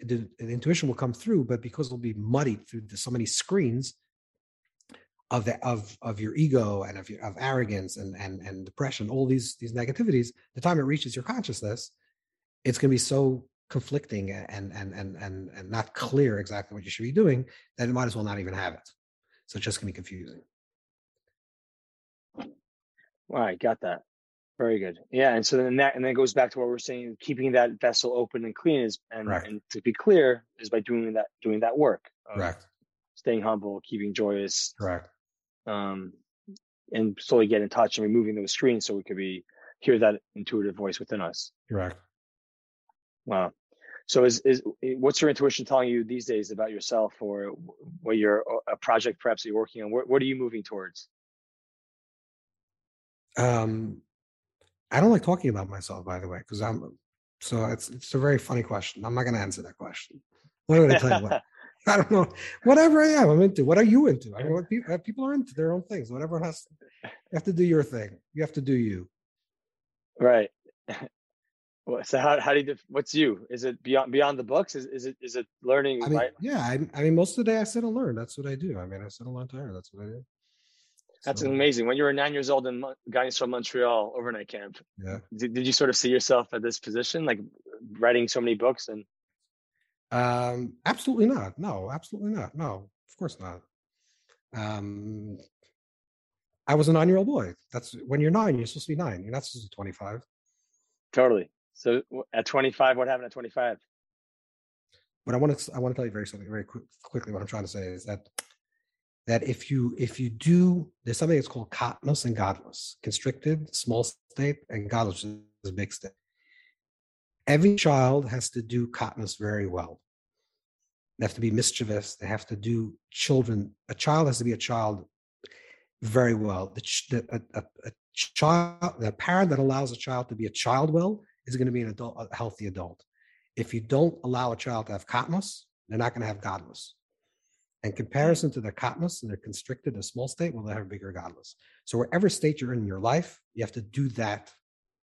the, the intuition will come through, but because it'll be muddied through the, so many screens, of the of of your ego and of your, of arrogance and and and depression all these these negativities the time it reaches your consciousness it's going to be so conflicting and and and and and not clear exactly what you should be doing that it might as well not even have it. So it's just going to be confusing. All right got that. Very good. Yeah and so then that and then it goes back to what we're saying keeping that vessel open and clean is and, right. and to be clear is by doing that doing that work correct. staying humble keeping joyous correct um, and slowly get in touch and removing those screens so we could be hear that intuitive voice within us. Correct. Wow. So is is what's your intuition telling you these days about yourself or what you're a project perhaps you're working on? What what are you moving towards? Um, I don't like talking about myself, by the way, because I'm so it's it's a very funny question. I'm not going to answer that question. What am I going to tell you? What, I don't know. Whatever I am, I'm into. What are you into? I mean, what people, people are into their own things. Whatever has, to, you have to do your thing. You have to do you. Right. So how how do you what's you? Is it beyond beyond the books? Is is it is it learning? I mean, right? yeah. I, I mean, most of the day I sit and learn. That's what I do. I mean, I sit a long time. That's what I do. That's so, amazing. When you were nine years old in Guys from Montreal overnight camp, yeah. Did, did you sort of see yourself at this position, like writing so many books and? Um, absolutely not. No, absolutely not. No, of course not. Um, I was a nine year old boy. That's when you're nine, you're supposed to be nine. You're not supposed to be 25. Totally. So at 25, what happened at 25? But I want to, I want to tell you very something very quick, quickly. What I'm trying to say is that, that if you, if you do, there's something that's called katnos and gadlus, constricted, small state, and gadlus is big state every child has to do katnos very well. They have to be mischievous. They have to do children. A child has to be a child very well. The, the a, a, child, the parent that allows a child to be a child well is going to be an adult, a healthy adult. If you don't allow a child to have katnos, they're not going to have gadlus. In comparison to their katnos and their constricted, a small state, well, they have a bigger gadlus. So wherever state you're in, in your life, you have to do that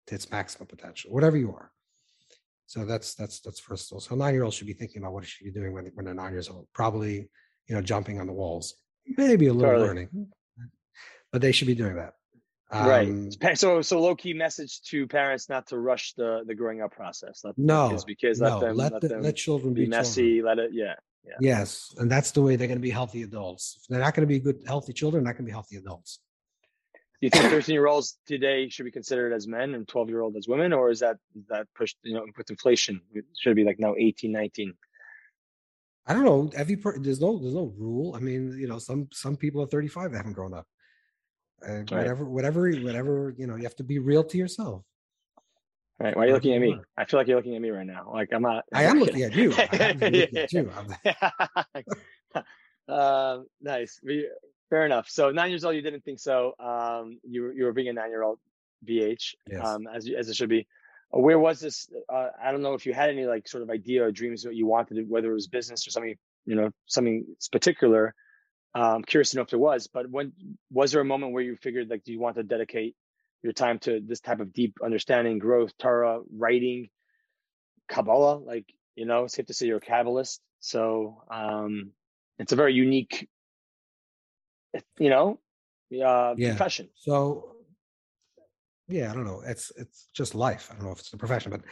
to its maximum potential, whatever you are. So that's that's that's first. So nine year olds should be thinking about what should be doing when when they're nine years old. Probably, you know, jumping on the walls. Maybe a little learning, but they should be doing that. Um, right. So so low key message to parents not to rush the the growing up process. Let, no, because no, let them let, let, the, them let children be, be messy. Children. Let it yeah. Yeah. Yes, and that's the way they're going to be healthy adults. If they're not going to be good, healthy children, they're not going to be healthy adults you think 13 year olds today should be considered as men and 12 year old as women or is that is that pushed you know with inflation it should be like now 18 19 i don't know every per- there's no there's no rule i mean you know some some people are 35 that haven't grown up uh, whatever right. whatever whatever you know you have to be real to yourself Right. Why are you looking at me? I feel like you're looking at me right now. Like I'm not. I'm I am looking at you. I looking at you. uh, nice fair enough. So nine years old, you didn't think so. Um, you you were being a nine year old BH, yes. um, as as it should be. Uh, where was this? Uh, I don't know if you had any like sort of idea or dreams what you wanted, whether it was business or something, you know, something particular. I'm um, curious to know if there was, but when was there a moment where you figured like, do you want to dedicate your time to this type of deep understanding, growth, Torah, writing, Kabbalah? Like, you know, it's safe to say you're a Kabbalist. So um, it's a very unique you know, uh, yeah. profession. So, yeah, I don't know. It's it's just life. I don't know if it's a profession, but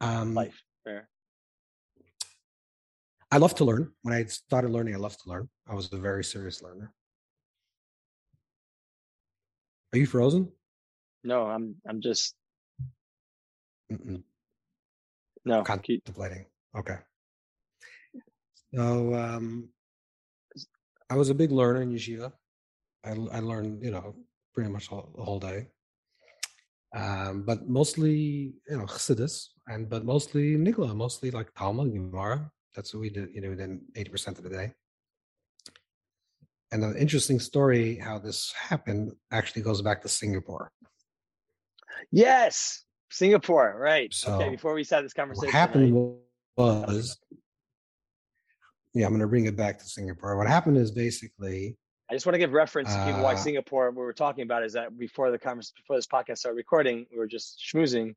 um, life. Fair. I love to learn. When I started learning, I loved to learn. I was a very serious learner. Are you frozen? No, I'm. I'm just. Mm-mm. No, contemplating. Okay. So um, I was a big learner in yeshiva. I, I learned, you know, pretty much all, the whole day. Um, but mostly, you know, Chassidus, and but mostly Nigla, mostly like Talmud, Gemara. That's what we did, you know, then 80% of the day. And an interesting story how this happened actually goes back to Singapore. Yes, Singapore, right. So okay, before we start this conversation. What happened right? was, yeah, I'm going to bring it back to Singapore. What happened is basically. I just want to give reference to people why uh Singapore, we were talking about is that before the conference, before this podcast started recording, we were just schmoozing.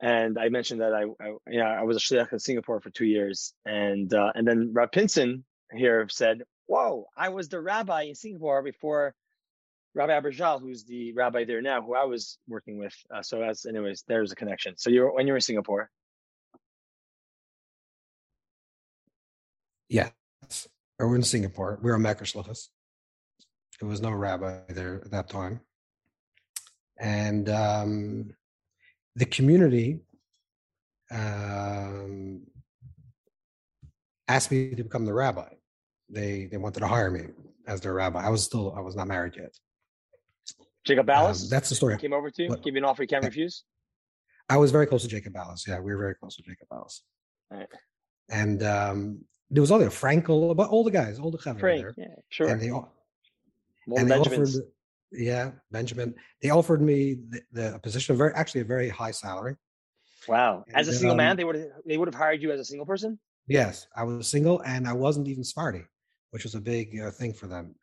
And I mentioned that I, I yeah, I was a shliach in Singapore for two years. And, uh, and then Rav Pinson here said, whoa, I was the rabbi in Singapore before Rabbi Abergel, who's the rabbi there now, who I was working with. Uh, so as anyways, there's a connection. So you are when you were in Singapore. Yes, we were in Singapore. We were Mecca Shluchas. There was no rabbi there at that time. And um, the community um, asked me to become the rabbi. They they wanted to hire me as their rabbi. I was still I was not married yet. Jacob Ballas. Um, that's the story. Came over to you, what, you an offer you can't refuse. I was very close to Jacob Ballas. Yeah, we were very close to Jacob Ballas. Right. And um, there was other Frankel, but all the guys, all the guys Frank, there. Yeah, sure. And they, and they offered, yeah, Benjamin. They offered me the, the position, of very actually a very high salary. Wow! And, as a single um, man, they would they would have hired you as a single person. Yes, I was single, and I wasn't even Sephardi, which was a big uh, thing for them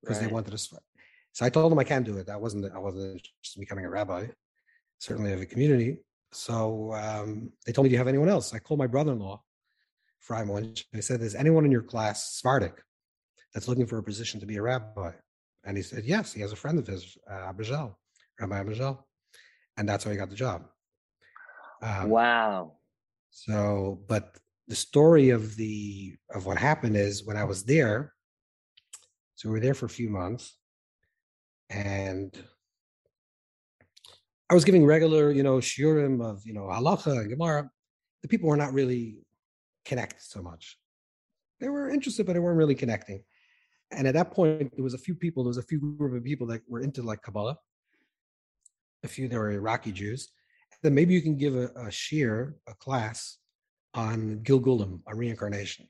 because right. they wanted to. So I told them I can't do it. I wasn't. I wasn't just becoming a rabbi, certainly of a community. So um, they told me, "Do you have anyone else?" I called my brother-in-law, Fry Munch. I said, "Is anyone in your class Sephardic that's looking for a position to be a rabbi?" And he said, "Yes, he has a friend of his, uh, Abergel, Rabbi Abergel, and that's how he got the job." Um, wow. So, but the story of the of what happened is when I was there. So we were there for a few months and I was giving regular, you know, shiurim of, you know, halacha and gemara. The people were not really connected so much. They were interested, but they weren't really connecting. And at that point, there was a few people, there was a few group of people that were into like Kabbalah. A few that were Iraqi Jews. Then maybe you can give a, a shiur, a class on Gilgulim, a reincarnation.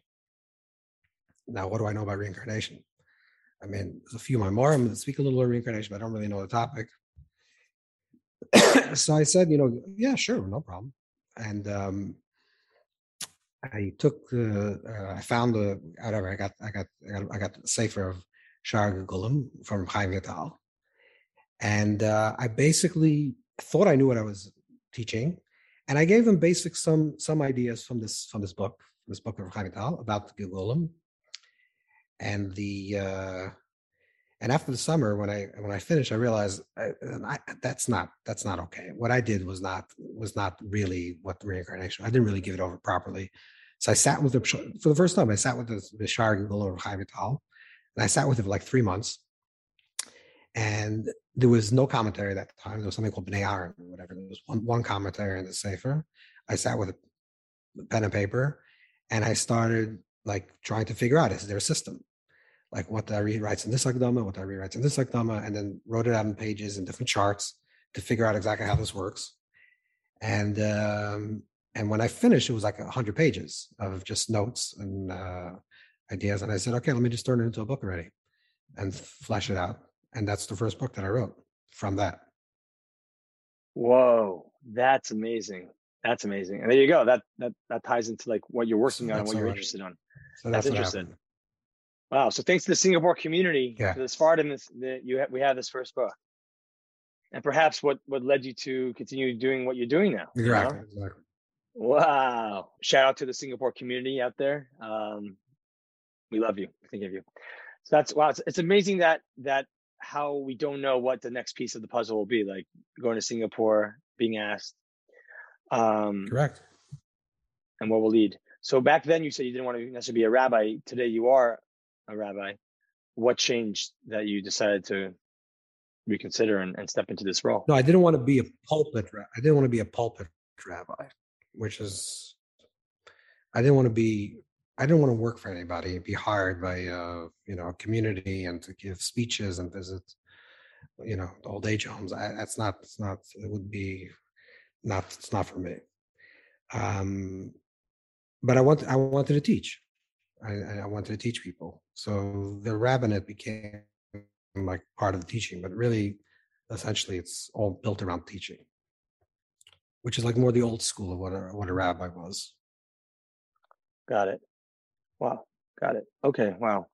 Now, what do I know about reincarnation? I mean, there's a few Maimorim that speak a little of reincarnation, but I don't really know the topic. so I said, you know, yeah, sure, no problem. And um, I took the, uh, I found the, whatever, I got, I got, I got, the Sefer of Shaar HaGilgulim from Chaim Vital. And uh, I basically thought I knew what I was teaching. And I gave them basic some some ideas from this from this book, this book of Chaim Vital about the Gilgulim and the uh, and after the summer when i when i finished i realized I, I, that's not that's not okay what i did was not was not really what reincarnation i didn't really give it over properly so i sat with him for the first time i sat with the, the shar of Chaim and i sat with him for like three months. And there was no commentary at that time. There was something called Bnei Aaron or whatever. There was one, one commentary in the Sefer. I sat with a pen and paper and i started like trying to figure out is there a system? Like what Ari writes in this Akdama, what Ari writes in this Akdama, and then wrote it out in pages and different charts to figure out exactly how this works. And um, and when I finished, it was like a hundred pages of just notes and uh, ideas. And I said, okay, let me just turn it into a book already and flesh it out. And that's the first book that I wrote from that. Whoa, that's amazing. That's amazing. And there you go. That that that ties into like what you're working so on and what you're interested on. So that's, that's interesting. Wow. So thanks to the Singapore community, yeah. to this far in this, that you have, we have this first book, and perhaps what what led you to continue doing what you're doing now. Exactly. You know? Exactly. Wow. Shout out to the Singapore community out there. Um, we love you. We think of you. So that's wow. It's, it's amazing that that how we don't know what the next piece of the puzzle will be. Like going to Singapore, being asked. Um, Correct. And what will lead. So back then you said you didn't want to necessarily be a rabbi. Today you are a rabbi, what changed that you decided to reconsider and, and step into this role? No, I didn't want to be a pulpit. Rabbi. I didn't want to be a pulpit rabbi, which is I didn't want to be. I didn't want to work for anybody. Be hired by uh, you know a community and to give speeches and visit you know old age homes. I, that's not. It's not. It would be not. It's not for me. Um, but I want. I wanted to teach. I, I wanted to teach people. So the rabbinate became like part of the teaching, but really, essentially, it's all built around teaching, which is like more the old school of what a, what a rabbi was. Got it. Wow. Got it. Okay. Wow.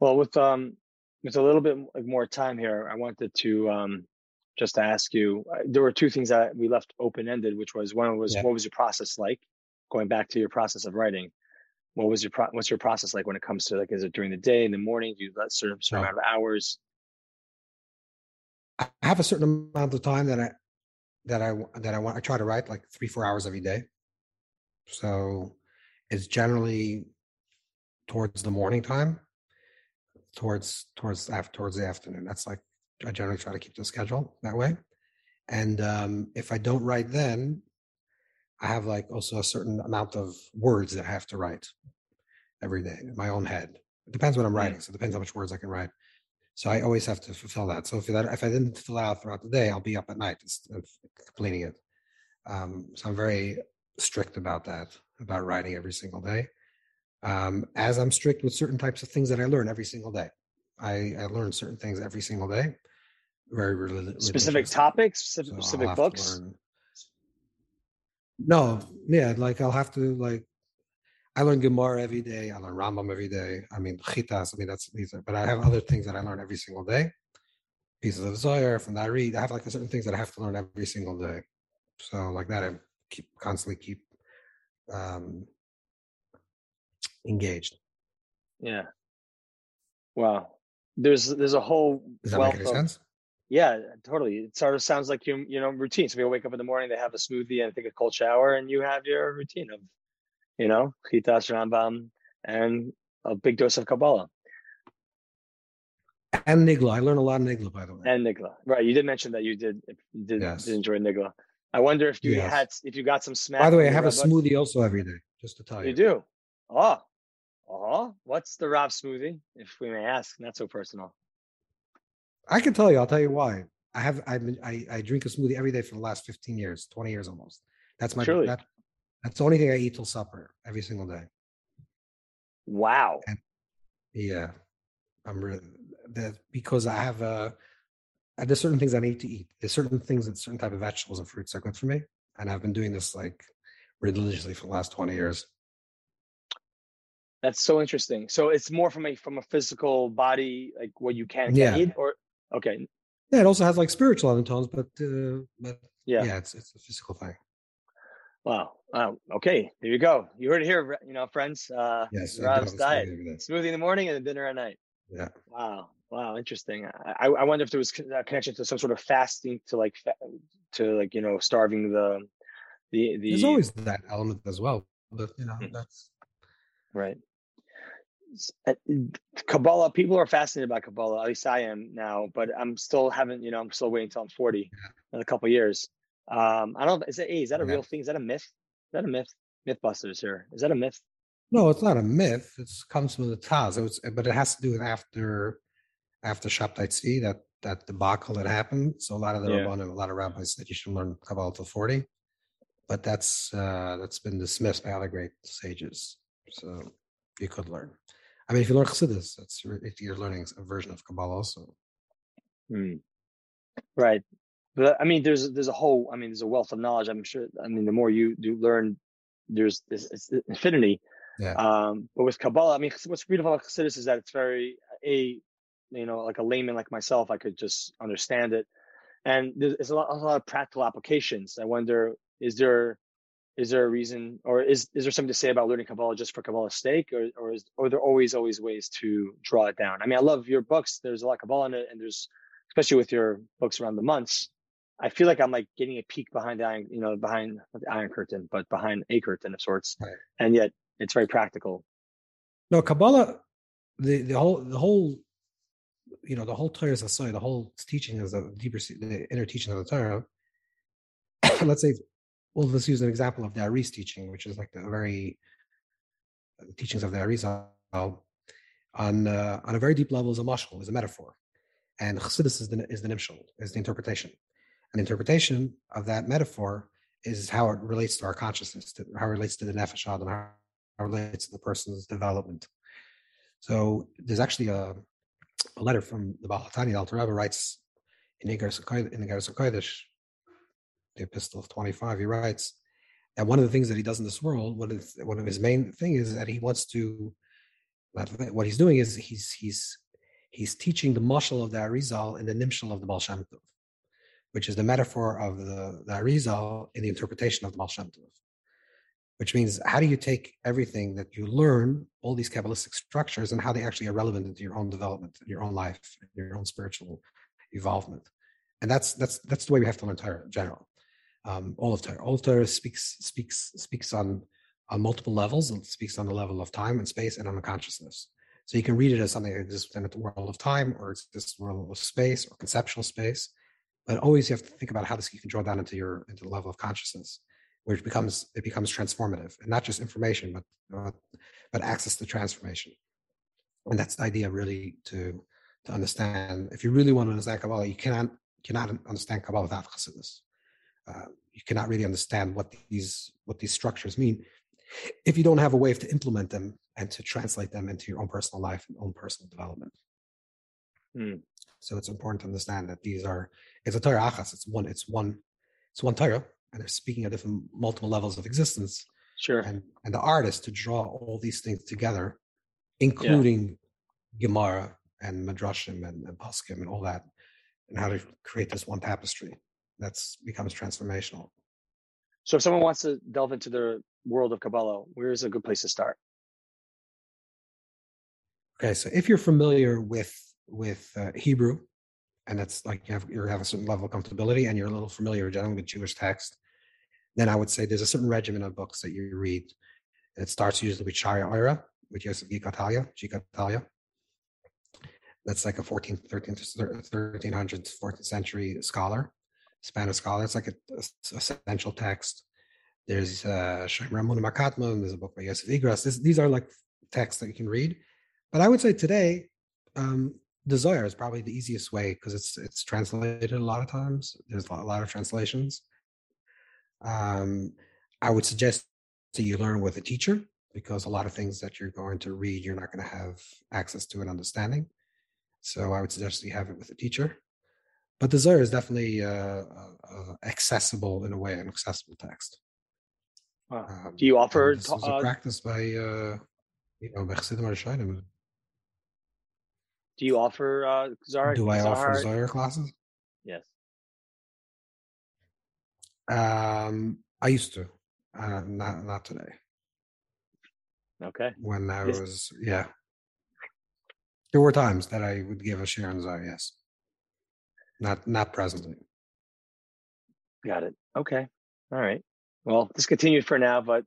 Well, with um, with a little bit more time here, I wanted to um, just ask you. Uh, there were two things that we left open ended, which was one was yeah. what was your process like, going back to your process of writing. What was your pro- what's your process like when it comes to like is it during the day in the morning? Do you let certain certain amount of hours? I have a certain amount of time that I that I that I want. I try to write like three four hours every day. So it's generally towards the morning time, towards towards after towards the afternoon. That's like I generally try to keep the schedule that way. And um, if I don't write then, I have like also a certain amount of words that I have to write every day in my own head. It depends what I'm writing, so it depends how much words I can write. So I always have to fulfill that. So if that if I didn't fill out throughout the day, I'll be up at night completing it. Um, so I'm very strict about that, about writing every single day. Um, as I'm strict with certain types of things that I learn every single day. I, I learn certain things every single day. Very religious. Specific topics, specific, so specific books. No, yeah, like I'll have to like I learn Gemara every day. I learn Rambam every day. I mean, Chitas. I mean, that's these. Are, but I have other things that I learn every single day. Pieces of Zohar from that I read. I have like certain things that I have to learn every single day. So like that, I keep constantly keep um, engaged. Yeah. Wow. There's there's a whole. Does that make any of, sense? Yeah, totally. It sort of sounds like you you know routine. So people wake up in the morning, they have a smoothie and take a cold shower, and you have your routine of you know, Chitas Rambam, and a big dose of Kabbalah. And Nigla. I learned a lot of Nigla, by the way. And Nigla. Right. You did mention that you did you did, yes. did enjoy Nigla. I wonder if you yes. had if you got some smack. By the way, I have a smoothie also every day, just to tell you. You do? Oh. Oh, what's the Rav smoothie, if we may ask? Not so personal. I can tell you. I'll tell you why. I have I've been I, I drink a smoothie every day for the last 15 years, 20 years almost. That's my Truly. that, that's the only thing I eat till supper every single day. Wow. And yeah, I'm really that because I have uh there's certain things I need to eat. There's certain things that certain type of vegetables and fruits are good for me, and I've been doing this like religiously for the last 20 years. That's so interesting. So it's more from a from a physical body, like what you can, yeah. eat, or okay. Yeah, it also has like spiritual undertones, but uh, but yeah, yeah, it's it's a physical thing. Wow. Wow. Okay. There you go. You heard it here, you know, friends. Uh, yes. Rav's diet: smoothie in the morning and dinner at night. Yeah. Wow. Wow. Interesting. I, I wonder if there was a connection to some sort of fasting to like to like you know starving the the the. There's always that element as well, but you know mm-hmm. that's right. Kabbalah, people are fascinated by Kabbalah. At least I am now, but I'm still haven't. You know, I'm still waiting until I'm 40 yeah. in a couple years. Um, I don't know. Is that, hey, is that a real thing? Is that a myth? Is that a myth? Mythbusters here. Is that a myth? No, it's not a myth. It comes from the Taz. It was, but it has to do with after after Shabtai that that debacle that happened. So a lot of the yeah. a lot of rabbis said you should learn Kabbalah till forty, but that's uh, that's been dismissed by other great sages. So you could learn. I mean, if you learn Chassidus, that's if you're learning a version of Kabbalah also. Hmm. Right but I mean, there's there's a whole. I mean, there's a wealth of knowledge. I'm sure. I mean, the more you do learn, there's this it's infinity. Yeah. Um, but with Kabbalah, I mean, what's beautiful about Chassidus is that it's very a, you know, like a layman like myself, I could just understand it, and there's a lot, a lot of practical applications. I wonder, is there is there a reason or is is there something to say about learning kabbalah just for kabbalah's sake or or is or are there always always ways to draw it down i mean i love your books there's a lot of kabbalah in it and there's especially with your books around the months I feel like I'm like getting a peek behind the iron, you know, behind the iron curtain, but behind a curtain of sorts. Right. And yet it's very practical. No, Kabbalah, the, the whole, the whole you know, the whole Torah is a sorry, the whole teaching is the deeper, the inner teaching of the Torah. let's say, well, let's use an example of the Aris teaching, which is like the very the teachings of the Arizal on uh, on a very deep level is a mashal, is a metaphor, and Chassidus is the is the nimshal, is the interpretation. An interpretation of that metaphor is how it relates to our consciousness, to how it relates to the nefesh adam, how it relates to the person's development. So there's actually a, a letter from the Baal HaTanya, Alter Rebbe writes in Iggeres Hakodesh, the Epistle of 25, he writes that one of the things that he does in this world, one of, one of his main thing is that he wants to, what he's doing is he's he's he's teaching the mashal of the Arizal and the nimshal of the Baal Shem Tov, which is the metaphor of the, the Arizal in the interpretation of the Baal. Which means, how do you take everything that you learn, all these Kabbalistic structures, and how they actually are relevant into your own development, your own life, your own spiritual evolvement? And that's that's that's the way we have to learn Torah in general um, all of Torah. All of Torah speaks speaks speaks on on multiple levels and speaks on the level of time and space and on the consciousness. So you can read it as something that exists within the world of time or exists in the world of space or conceptual space. But always you have to think about how this you can draw down into your into the level of consciousness, which becomes it becomes transformative and not just information, but uh, but access to transformation. And that's the idea really to to understand. If you really want to understand Kabbalah, you cannot cannot understand Kabbalah without Chassidus uh, you cannot really understand what these what these structures mean if you don't have a way to implement them and to translate them into your own personal life and own personal development. Hmm. So it's important to understand that these are it's a Torah achas. It's one. It's one. It's one Torah, and they're speaking at different multiple levels of existence. Sure. And and the artist to draw all these things together, including yeah. Gemara and Midrashim and, and Poskim and all that, and how to create this one tapestry that's becomes transformational. So if someone wants to delve into the world of Kabbalah, where is a good place to start? Okay, so if you're familiar with with uh, Hebrew, and that's like you have you have a certain level of comfortability, and you're a little familiar generally with Jewish text, then I would say there's a certain regimen of books that you read. It starts usually with Shaarei Orah, with Yosef Gikatilla, Gikatilla. That's like a 14th, 13th, 1300s, 14th century scholar. Spanish scholar. It's like a, essential text. There's uh, Ramun Makatman. There's a book by Yosef Igras. These are like texts that you can read. But I would say today, um, Zohar is probably the easiest way because it's it's translated a lot of times. There's a lot of translations. Um, I would suggest that you learn with a teacher because a lot of things that you're going to read, you're not going to have access to and understanding. So I would suggest you have it with a teacher but Zohar is definitely uh, uh, uh, accessible in a way, an accessible text. Wow. Um, Do you offer this was a uh, practice by uh, you know Do you offer uh, Zohar? Do I Zohar? offer Zohar classes? Yes. Um, I used to, uh, not not today. Okay. When I was, yeah, there were times that I would give a shiur on Zohar. Yes. Not not presently. Got it. Okay. All right. Well, discontinued for now, but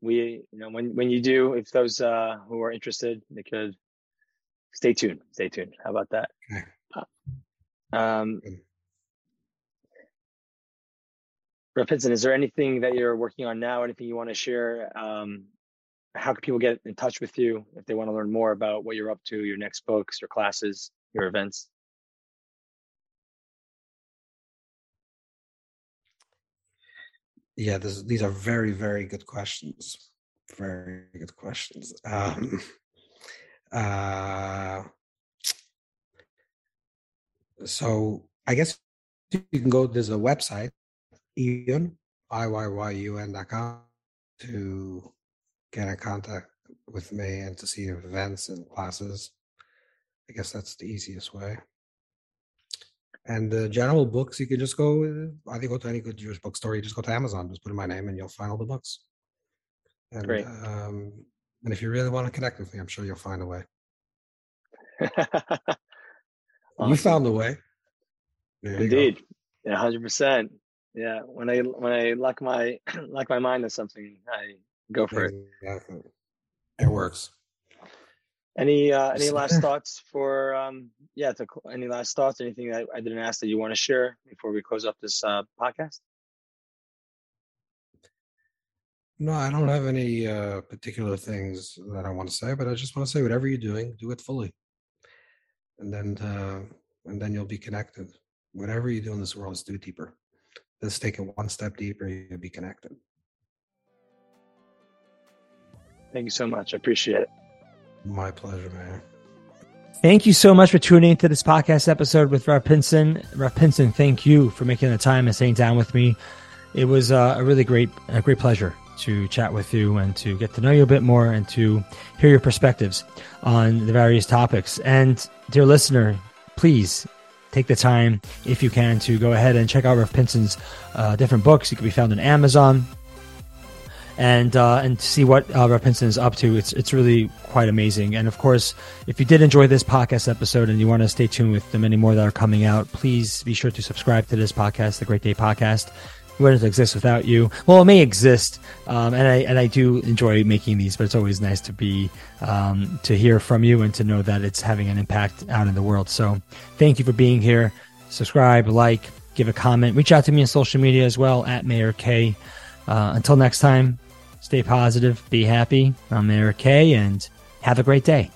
we, you know, when when you do, if those uh, who are interested, they could stay tuned. Stay tuned. How about that? Um, Rav Pinson, is there anything that you're working on now? Anything you want to share? Um, how can people get in touch with you if they want to learn more about what you're up to, your next books, your classes, your events? Yeah, this, these are very, very good questions. Very good questions. Um, uh, so I guess you can go. There's a website, Iyun, i-y-y-u-n.com, to get in contact with me and to see events and classes. I guess that's the easiest way. And the general books, you can just go, I think, go to any good Jewish bookstore. You just go to Amazon, just put in my name, and you'll find all the books. And, Great. Um, and if you really want to connect with me, I'm sure you'll find a way. awesome. You found a way. There Indeed, yeah, hundred percent. Yeah, when I when I lock my lock my mind to something, I go for exactly. it. It works. Any uh, any last thoughts for um, yeah? To, any last thoughts? Anything that I didn't ask that you want to share before we close up this uh, podcast? No, I don't have any uh, particular things that I want to say, but I just want to say whatever you're doing, do it fully, and then uh, and then you'll be connected. Whatever you do in this world, is do it deeper. Let's take it one step deeper. You'll be connected. Thank you so much. I appreciate it. My pleasure, man. Thank you so much for tuning into this podcast episode with Rav Pinson. Rav Pinson, thank you for making the time and sitting down with me. It was uh, a really great, a great pleasure to chat with you and to get to know you a bit more and to hear your perspectives on the various topics. And dear listener, please take the time, if you can, to go ahead and check out Rav Pinson's uh, different books. You can be found on Amazon and uh, and see what uh, Rav Pinson is up to. It's it's really quite amazing. And of course, if you did enjoy this podcast episode and you want to stay tuned with the many more that are coming out, please be sure to subscribe to this podcast, the Great Day Podcast. Wouldn't exist without you. Well, it may exist, um, and I and I do enjoy making these, but it's always nice to be um, to hear from you and to know that it's having an impact out in the world. So, thank you for being here. Subscribe, like, give a comment, reach out to me on social media as well at Meir Kay. Uh, until next time, Stay positive, be happy. I'm Meir Kay, and have a great day.